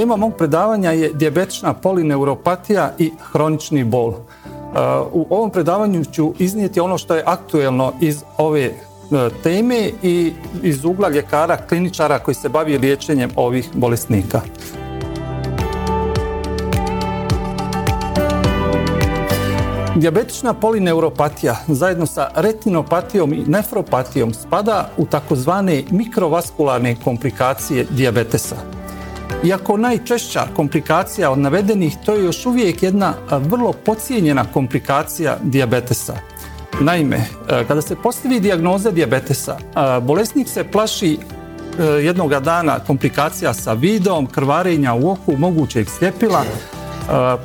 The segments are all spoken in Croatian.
Tema mog predavanja je dijabetična polineuropatija i hronični bol. Uh, u ovom predavanju ću iznijeti ono što je aktuelno iz ove uh, teme i iz ugla ljekara, kliničara koji se bavi liječenjem ovih bolesnika. Dijabetična polineuropatija zajedno sa retinopatijom i nefropatijom spada u takozvane mikrovaskularne komplikacije dijabetesa. Iako najčešća komplikacija od navedenih, to je još uvijek jedna vrlo pocijenjena komplikacija dijabetesa. Naime, kada se postavi dijagnoza dijabetesa, bolesnik se plaši jednoga dana komplikacija sa vidom, krvarenja u oku, mogućeg sljepila,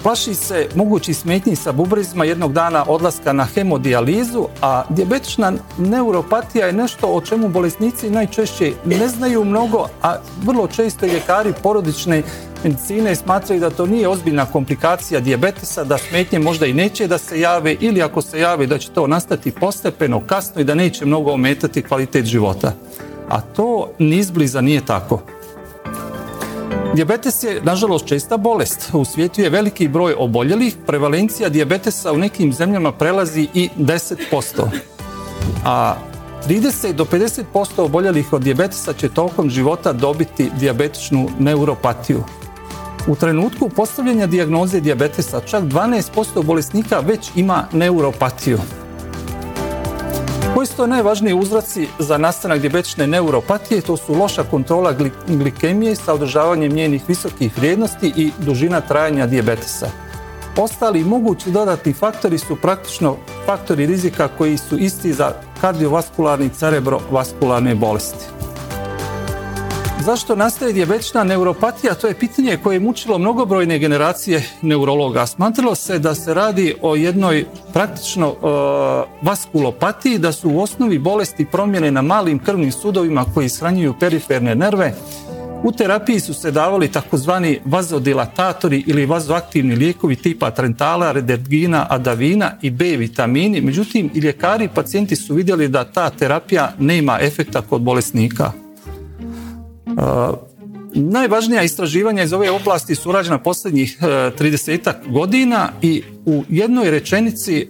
Plaši se mogući smetnji sa bubrezima jednog dana odlaska na hemodijalizu, a dijabetična neuropatija je nešto o čemu bolesnici najčešće ne znaju mnogo, a vrlo često ljekari porodične medicine smatraju da to nije ozbiljna komplikacija dijabetesa, da smetnje možda i neće da se jave ili ako se jave da će to nastati postepeno, kasno i da neće mnogo ometati kvalitet života. A to nizbliza nije tako. Dijabetes je, nažalost, česta bolest. U svijetu je veliki broj oboljelih. Prevalencija dijabetesa u nekim zemljama prelazi i 10%. A 30 do 50% oboljelih od dijabetesa će tokom života dobiti dijabetičnu neuropatiju. U trenutku postavljanja dijagnoze dijabetesa čak 12% bolesnika već ima neuropatiju. Koji su to najvažniji uzroci za nastanak dijabetične neuropatije? To su loša kontrola glikemije sa održavanjem njenih visokih vrijednosti i dužina trajanja dijabetesa. Ostali mogući dodatni faktori su praktično faktori rizika koji su isti za kardiovaskularni i cerebrovaskularne bolesti. Zašto nastaje dijabetična neuropatija? To je pitanje koje je mučilo mnogobrojne generacije neurologa. Smatralo se da se radi o jednoj praktično uh, vaskulopatiji, da su u osnovi bolesti promjene na malim krvnim sudovima koji shranjuju periferne nerve. U terapiji su se davali takozvani vazodilatatori ili vazoaktivni lijekovi tipa trentala, rederdgina, adavina i B vitamini. Međutim, i ljekari i pacijenti su vidjeli da ta terapija nema efekta kod bolesnika. Najvažnija istraživanja iz ove oblasti su urađena posljednjih 30 godina i u jednoj rečenici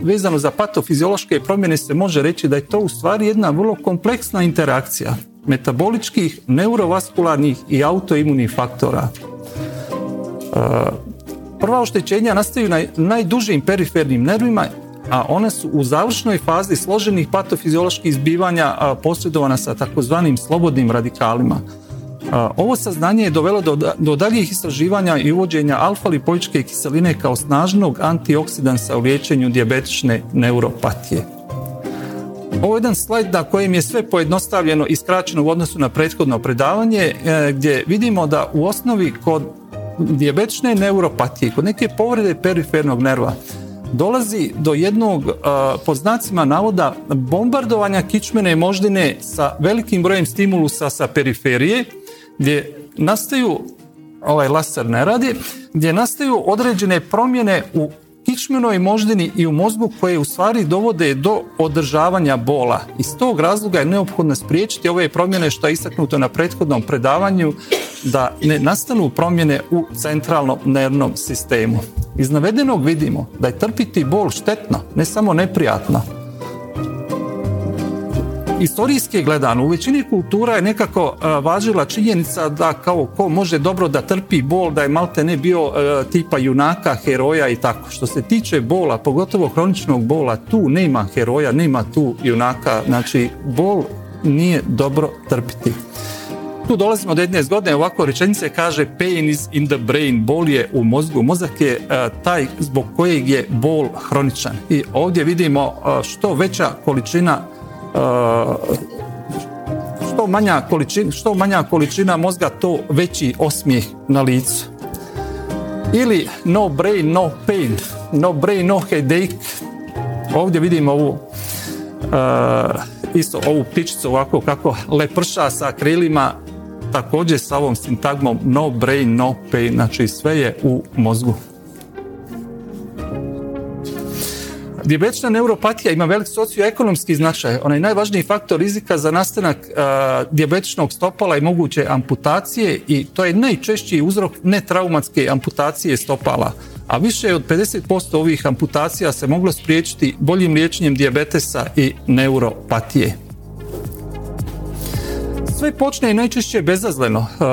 vezano za patofiziološke promjene se može reći da je to u stvari jedna vrlo kompleksna interakcija metaboličkih, neurovaskularnih i autoimunih faktora. Prva oštećenja nastaju na najdužim perifernim nervima a one su u završnoj fazi složenih patofizioloških izbivanja posredovana sa takozvanim slobodnim radikalima. Ovo saznanje je dovelo do, do daljih istraživanja i uvođenja alfa-lipoičke kiseline kao snažnog antioksidansa u liječenju dijabetične neuropatije. Ovo je jedan slajd na kojem je sve pojednostavljeno i skraćeno u odnosu na prethodno predavanje e, gdje vidimo da u osnovi kod dijabetične neuropatije, kod neke povrede perifernog nerva, dolazi do jednog, po znacima navoda, bombardovanja kičmene moždine sa velikim brojem stimulusa sa periferije, gdje nastaju, ovaj laser ne radi, gdje nastaju određene promjene u kičmenoj moždini i u mozgu koje u stvari dovode do održavanja bola. Iz tog razloga je neophodno spriječiti ove promjene što je istaknuto na prethodnom predavanju da ne nastanu promjene u centralnom nervnom sistemu. Iz navedenog vidimo da je trpiti bol štetno, ne samo neprijatno. Istorijski gledano, u većini kultura je nekako važila činjenica da kao ko može dobro da trpi bol, da je malte ne bio tipa junaka, heroja i tako. Što se tiče bola, pogotovo hroničnog bola, tu nema heroja, nema tu junaka, znači bol nije dobro trpiti. Tu dolazimo do jedne zgodne ovako rečenice kaže pain is in the brain, bol je u mozgu. Mozak je taj zbog kojeg je bol hroničan. I ovdje vidimo što veća količina što manja količina, što manja količina mozga, to veći osmijeh na licu. ili no brain, no pain, no brain, no headache. Ovdje vidimo ovu uh, isto ovu ptičicu ovako kako leprša sa krilima također sa ovom sintagmom no brain, no pain, znači sve je u mozgu. Dijabetična neuropatija ima velik socioekonomski značaj. Onaj najvažniji faktor rizika za nastanak dijabetičnog stopala i moguće amputacije i to je najčešći uzrok netraumatske amputacije stopala. A više od 50% ovih amputacija se moglo spriječiti boljim liječenjem dijabetesa i neuropatije sve počne najčešće bezazleno. E,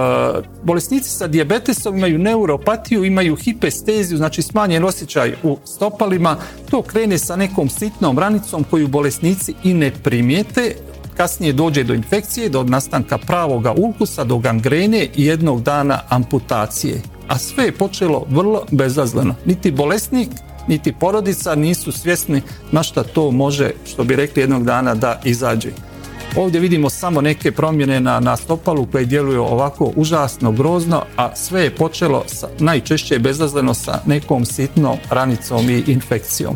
bolesnici sa dijabetesom imaju neuropatiju, imaju hipesteziju, znači smanjen osjećaj u stopalima. To krene sa nekom sitnom ranicom koju bolesnici i ne primijete. Kasnije dođe do infekcije, do nastanka pravoga ulkusa, do gangrene i jednog dana amputacije. A sve je počelo vrlo bezazleno. Niti bolesnik, niti porodica nisu svjesni na šta to može, što bi rekli jednog dana, da izađe. Ovdje vidimo samo neke promjene na, na stopalu koje djeluju ovako užasno grozno, a sve je počelo sa, najčešće bezazleno sa nekom sitnom ranicom i infekcijom.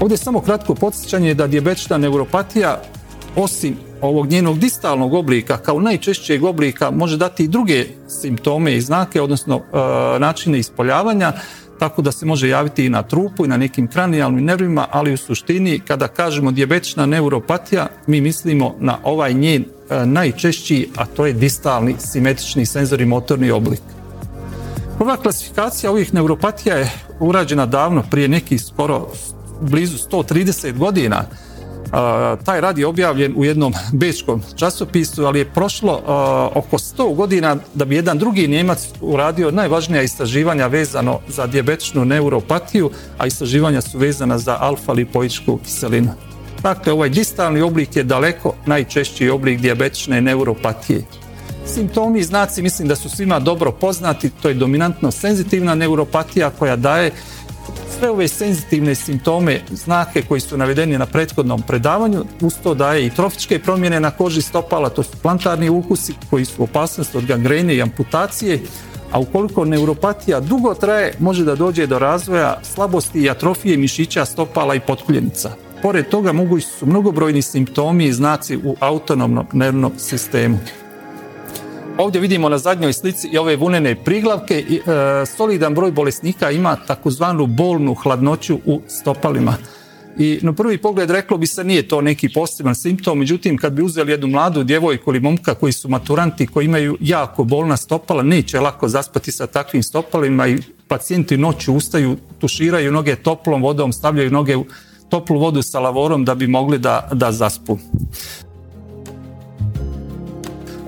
Ovdje samo kratko podsjećanje da dijabetična neuropatija osim ovog njenog distalnog oblika kao najčešćeg oblika može dati i druge simptome i znake, odnosno e, načine ispoljavanja tako da se može javiti i na trupu i na nekim kranijalnim nervima, ali u suštini kada kažemo dijabetična neuropatija, mi mislimo na ovaj njen e, najčešći, a to je distalni simetrični senzori motorni oblik. Prva klasifikacija ovih neuropatija je urađena davno, prije nekih skoro blizu 130 godina, taj rad je objavljen u jednom bečkom časopisu, ali je prošlo oko 100 godina da bi jedan drugi Njemac uradio najvažnija istraživanja vezano za dijabetičnu neuropatiju, a istraživanja su vezana za alfa-lipoičku kiselinu. Dakle, ovaj distalni oblik je daleko najčešći oblik dijabetične neuropatije. Simptomi i znaci mislim da su svima dobro poznati, to je dominantno senzitivna neuropatija koja daje sve ove senzitivne simptome, znake koji su navedeni na prethodnom predavanju, uz to daje i trofičke promjene na koži stopala, to su plantarni ukusi koji su opasnost od gangrene i amputacije, a ukoliko neuropatija dugo traje, može da dođe do razvoja slabosti i atrofije mišića stopala i potkuljenica. Pored toga mogući su mnogobrojni simptomi i znaci u autonomnom nervnom sistemu. Ovdje vidimo na zadnjoj slici ove vunene priglavke. E, solidan broj bolesnika ima takozvanu bolnu hladnoću u stopalima. I na prvi pogled reklo bi se nije to neki poseban simptom, međutim kad bi uzeli jednu mladu djevojku ili momka koji su maturanti, koji imaju jako bolna stopala, neće lako zaspati sa takvim stopalima i pacijenti noću ustaju, tuširaju noge toplom vodom, stavljaju noge u toplu vodu sa lavorom da bi mogli da, da zaspu.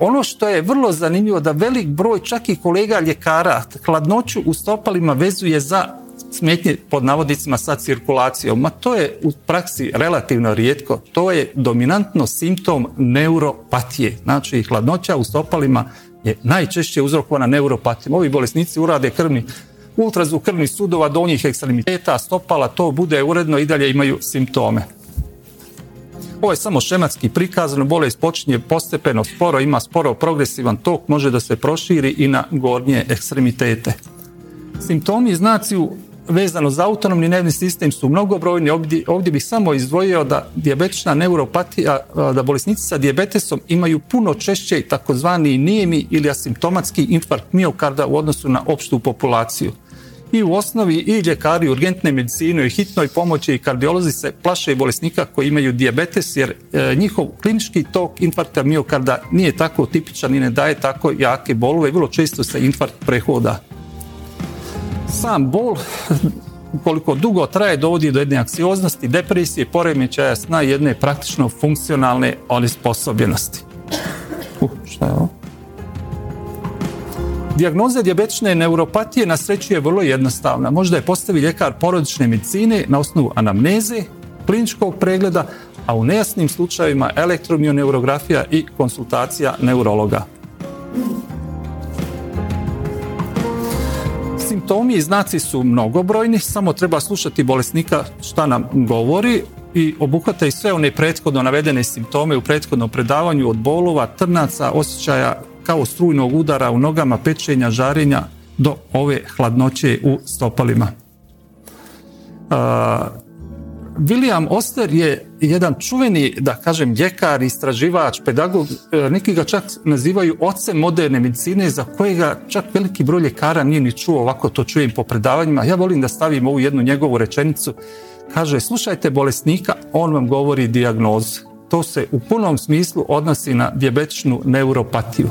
Ono što je vrlo zanimljivo da velik broj čak i kolega ljekara hladnoću u stopalima vezuje za smetnje pod navodicima sa cirkulacijom. Ma to je u praksi relativno rijetko. To je dominantno simptom neuropatije. Znači hladnoća u stopalima je najčešće uzrokovana neuropatijom. Ovi bolesnici urade krvni ultrazvuk krvnih sudova, donjih ekstremiteta, stopala, to bude uredno i dalje imaju simptome. Ovo je samo šematski prikazano, bolest počinje postepeno, sporo, ima sporo progresivan tok, može da se proširi i na gornje ekstremitete. Simptomi i znaci vezano za autonomni nervni sistem su mnogobrojni. Ovdje, ovdje bih samo izdvojio da dijabetična neuropatija, da bolesnici sa dijabetesom imaju puno češće takozvani nijemi ili asimptomatski infarkt miokarda u odnosu na opštu populaciju i u osnovi i ljekari urgentne medicine i hitnoj pomoći i kardiolozi se plaše bolesnika koji imaju dijabetes jer e, njihov klinički tok infarkta miokarda nije tako tipičan i ne daje tako jake bolove i vrlo često se infarkt prehoda. Sam bol koliko dugo traje dovodi do jedne aksioznosti, depresije, poremećaja sna jedne praktično funkcionalne onesposobljenosti. Uh, šta je ovo? Dijagnoza dijabetične neuropatije na sreću je vrlo jednostavna. Možda je postavi ljekar porodične medicine na osnovu anamneze, kliničkog pregleda, a u nejasnim slučajevima elektromioneurografija i konsultacija neurologa. Simptomi i znaci su mnogobrojni, samo treba slušati bolesnika šta nam govori i obuhvata i sve one prethodno navedene simptome u prethodnom predavanju od bolova, trnaca, osjećaja kao strujnog udara u nogama, pečenja, žarenja, do ove hladnoće u stopalima. William Oster je jedan čuveni, da kažem, ljekar, istraživač, pedagog, e, neki ga čak nazivaju ocem moderne medicine za kojega čak veliki broj ljekara nije ni čuo, ovako to čujem po predavanjima. Ja volim da stavim ovu jednu njegovu rečenicu. Kaže, slušajte bolesnika, on vam govori dijagnozu. To se u punom smislu odnosi na dijabetičnu neuropatiju.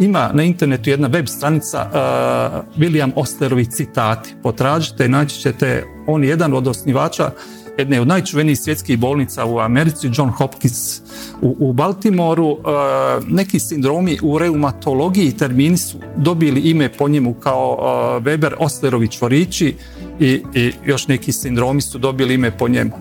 Ima na internetu jedna web stranica uh, William Osterovi citati. Potražite, naći ćete, on je jedan od osnivača jedne od najčuvenijih svjetskih bolnica u Americi, John Hopkins u, u Baltimoru. Uh, neki sindromi u reumatologiji termini su dobili ime po njemu kao uh, Weber Ostlerovi čvorići i, i još neki sindromi su dobili ime po njemu.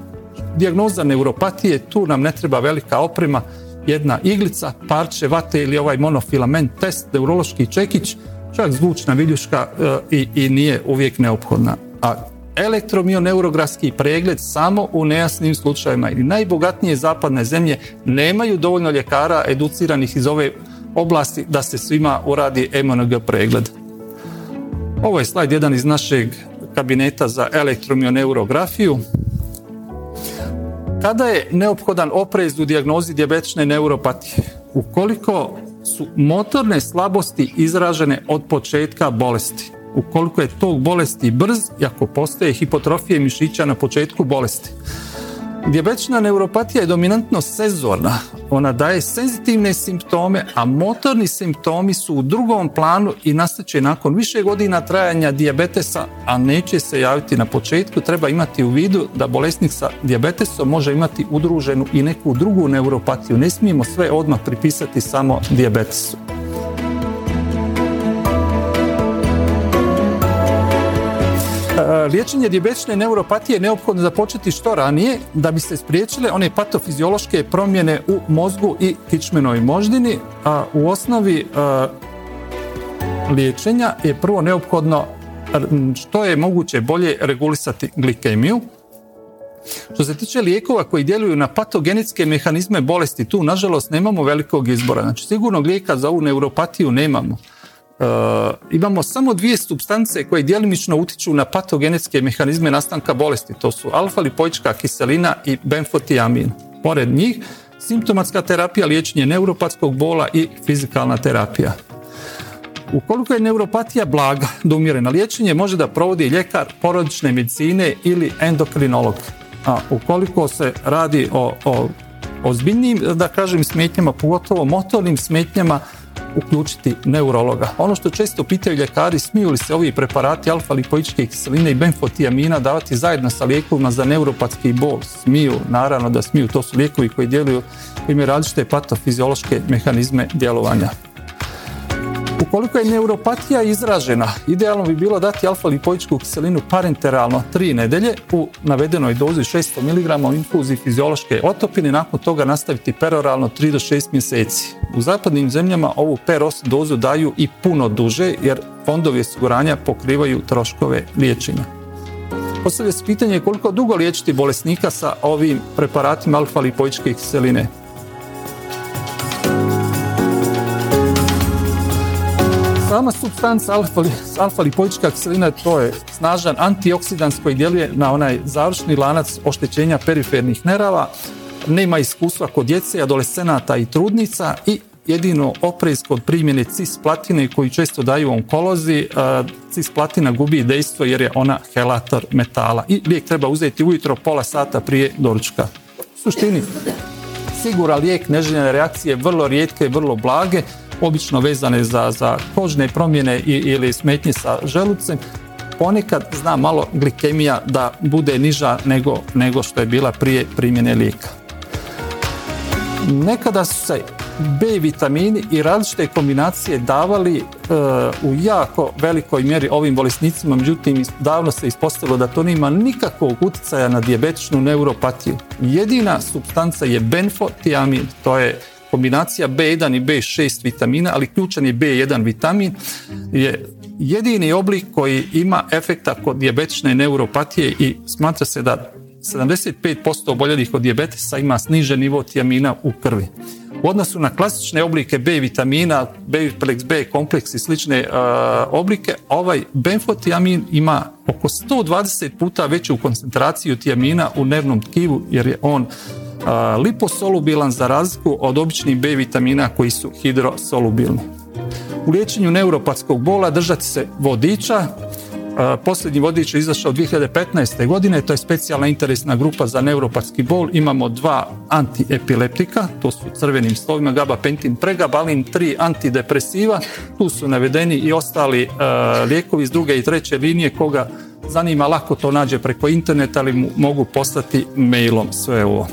Dijagnoza neuropatije, tu nam ne treba velika oprema, jedna iglica, parče vate ili ovaj monofilament test, neurološki čekić, čak zvučna viljuška uh, i, i nije uvijek neophodna. A elektromioneurografski pregled samo u nejasnim slučajevima i najbogatnije zapadne zemlje nemaju dovoljno ljekara educiranih iz ove oblasti da se svima uradi MNG pregled. Ovo je slajd jedan iz našeg kabineta za elektromioneurografiju. Kada je neophodan oprez u dijagnozi dijabetične neuropatije? Ukoliko su motorne slabosti izražene od početka bolesti ukoliko je tog bolesti brz i ako postoje hipotrofije mišića na početku bolesti. Dijabetična neuropatija je dominantno sezorna. Ona daje senzitivne simptome, a motorni simptomi su u drugom planu i nastaće nakon više godina trajanja dijabetesa, a neće se javiti na početku. Treba imati u vidu da bolesnik sa dijabetesom može imati udruženu i neku drugu neuropatiju. Ne smijemo sve odmah pripisati samo dijabetesu. Liječenje dijabetične neuropatije je neophodno započeti što ranije da bi se spriječile one patofiziološke promjene u mozgu i kičmenoj moždini, a u osnovi liječenja je prvo neophodno što je moguće bolje regulisati glikemiju. Što se tiče lijekova koji djeluju na patogenetske mehanizme bolesti, tu nažalost nemamo velikog izbora. Znači sigurno lijeka za ovu neuropatiju nemamo. Uh, imamo samo dvije substance koje djelimično utiču na patogenetske mehanizme nastanka bolesti. To su alfa-lipoička kiselina i benfotiamin. Pored njih, simptomatska terapija, liječenje neuropatskog bola i fizikalna terapija. Ukoliko je neuropatija blaga do umjerena, liječenje može da provodi ljekar porodične medicine ili endokrinolog. A ukoliko se radi o, o ozbiljnim, da kažem, smetnjama, pogotovo motornim smetnjama, uključiti neurologa. Ono što često pitaju ljekari, smiju li se ovi preparati alfa-lipoičke kiseline i benfotiamina davati zajedno sa lijekovima za neuropatski bol? Smiju, naravno da smiju, to su lijekovi koji djeluju, imaju različite patofiziološke mehanizme djelovanja. Ukoliko je neuropatija izražena, idealno bi bilo dati alfa-lipoičku kiselinu parenteralno 3 nedelje u navedenoj dozi 600 mg u infuziji fiziološke otopine, nakon toga nastaviti peroralno 3 do 6 mjeseci. U zapadnim zemljama ovu peros dozu daju i puno duže jer fondovi osiguranja pokrivaju troškove liječenja. Postavlja se pitanje koliko dugo liječiti bolesnika sa ovim preparatima alfa-lipoičke kiseline. Sama substanca alfa, alfa lipoička kiselina to je snažan antioksidans koji djeluje na onaj završni lanac oštećenja perifernih nerava. Nema iskustva kod djece, adolescenata i trudnica i jedino oprez kod primjene cisplatine koji često daju onkolozi, cisplatina gubi dejstvo jer je ona helator metala i lijek treba uzeti ujutro pola sata prije doručka. U suštini, siguran lijek neželjene reakcije vrlo rijetke i vrlo blage, obično vezane za, za kožne promjene i, ili smetnje sa želucem, ponekad zna malo glikemija da bude niža nego, nego što je bila prije primjene lijeka. Nekada su se B vitamini i različite kombinacije davali e, u jako velikoj mjeri ovim bolesnicima, međutim davno se ispostavilo da to nema nikakvog utjecaja na dijabetičnu neuropatiju. Jedina substanca je benfotiamin, to je kombinacija B1 i B6 vitamina, ali ključan je B1 vitamin, je jedini oblik koji ima efekta kod dijabetične neuropatije i smatra se da 75% oboljelih od dijabetesa ima snižen nivo tiamina u krvi. U odnosu na klasične oblike B vitamina, B-plex B kompleks i slične oblike, ovaj benfotiamin ima oko 120 puta veću koncentraciju tiamina u nervnom tkivu jer je on liposolubilan za razliku od običnih B vitamina koji su hidrosolubilni. U liječenju neuropatskog bola držati se vodiča, Posljednji vodič je izašao 2015. godine, to je specijalna interesna grupa za neuropatski bol. Imamo dva antiepileptika, to su crvenim slovima gabapentin, pregabalin, tri antidepresiva. Tu su navedeni i ostali lijekovi iz druge i treće linije koga zanima lako to nađe preko interneta, ali mogu poslati mailom sve ovo.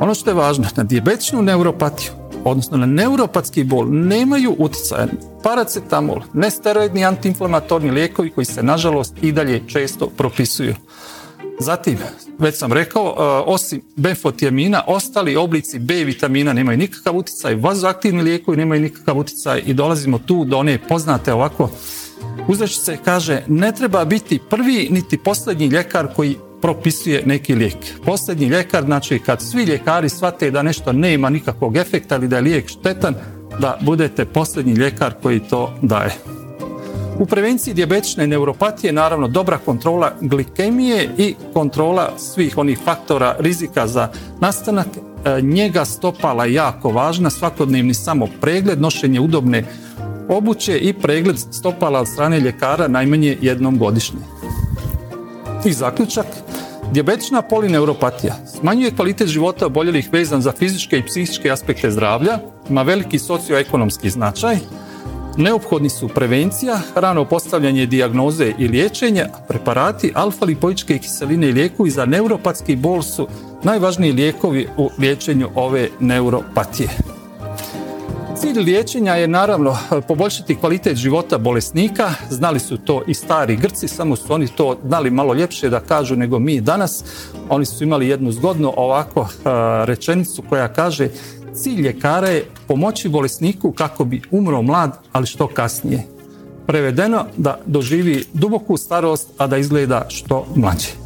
Ono što je važno, na dijabetičnu neuropatiju odnosno na neuropatski bol, nemaju utjecaja paracetamol, nesteroidni antiinflamatorni lijekovi koji se nažalost i dalje često propisuju. Zatim, već sam rekao, e, osim benfotiamina, ostali oblici B vitamina nemaju nikakav utjecaj, vazoaktivni lijekovi nemaju nikakav utjecaj i dolazimo tu do one poznate ovako uzrečice kaže ne treba biti prvi niti posljednji ljekar koji propisuje neki lijek. Posljednji ljekar, znači kad svi ljekari shvate da nešto nema nikakvog efekta ili da je lijek štetan, da budete posljednji ljekar koji to daje. U prevenciji dijabetične neuropatije naravno dobra kontrola glikemije i kontrola svih onih faktora rizika za nastanak e, njega stopala je jako važna, svakodnevni samo pregled, nošenje udobne obuće i pregled stopala od strane ljekara najmanje jednom godišnje. I zaključak, Dijabetična polineuropatija smanjuje kvalitet života oboljelih vezan za fizičke i psihičke aspekte zdravlja, ima veliki socioekonomski značaj, neophodni su prevencija, rano postavljanje dijagnoze i liječenje, preparati, alfa-lipoičke kiseline i lijekovi za neuropatski bol su najvažniji lijekovi u liječenju ove neuropatije. Cilj liječenja je naravno poboljšati kvalitet života bolesnika, znali su to i stari Grci, samo su oni to znali malo ljepše da kažu nego mi danas. Oni su imali jednu zgodnu ovako rečenicu koja kaže cilj ljekara je pomoći bolesniku kako bi umro mlad, ali što kasnije. Prevedeno da doživi duboku starost, a da izgleda što mlađe.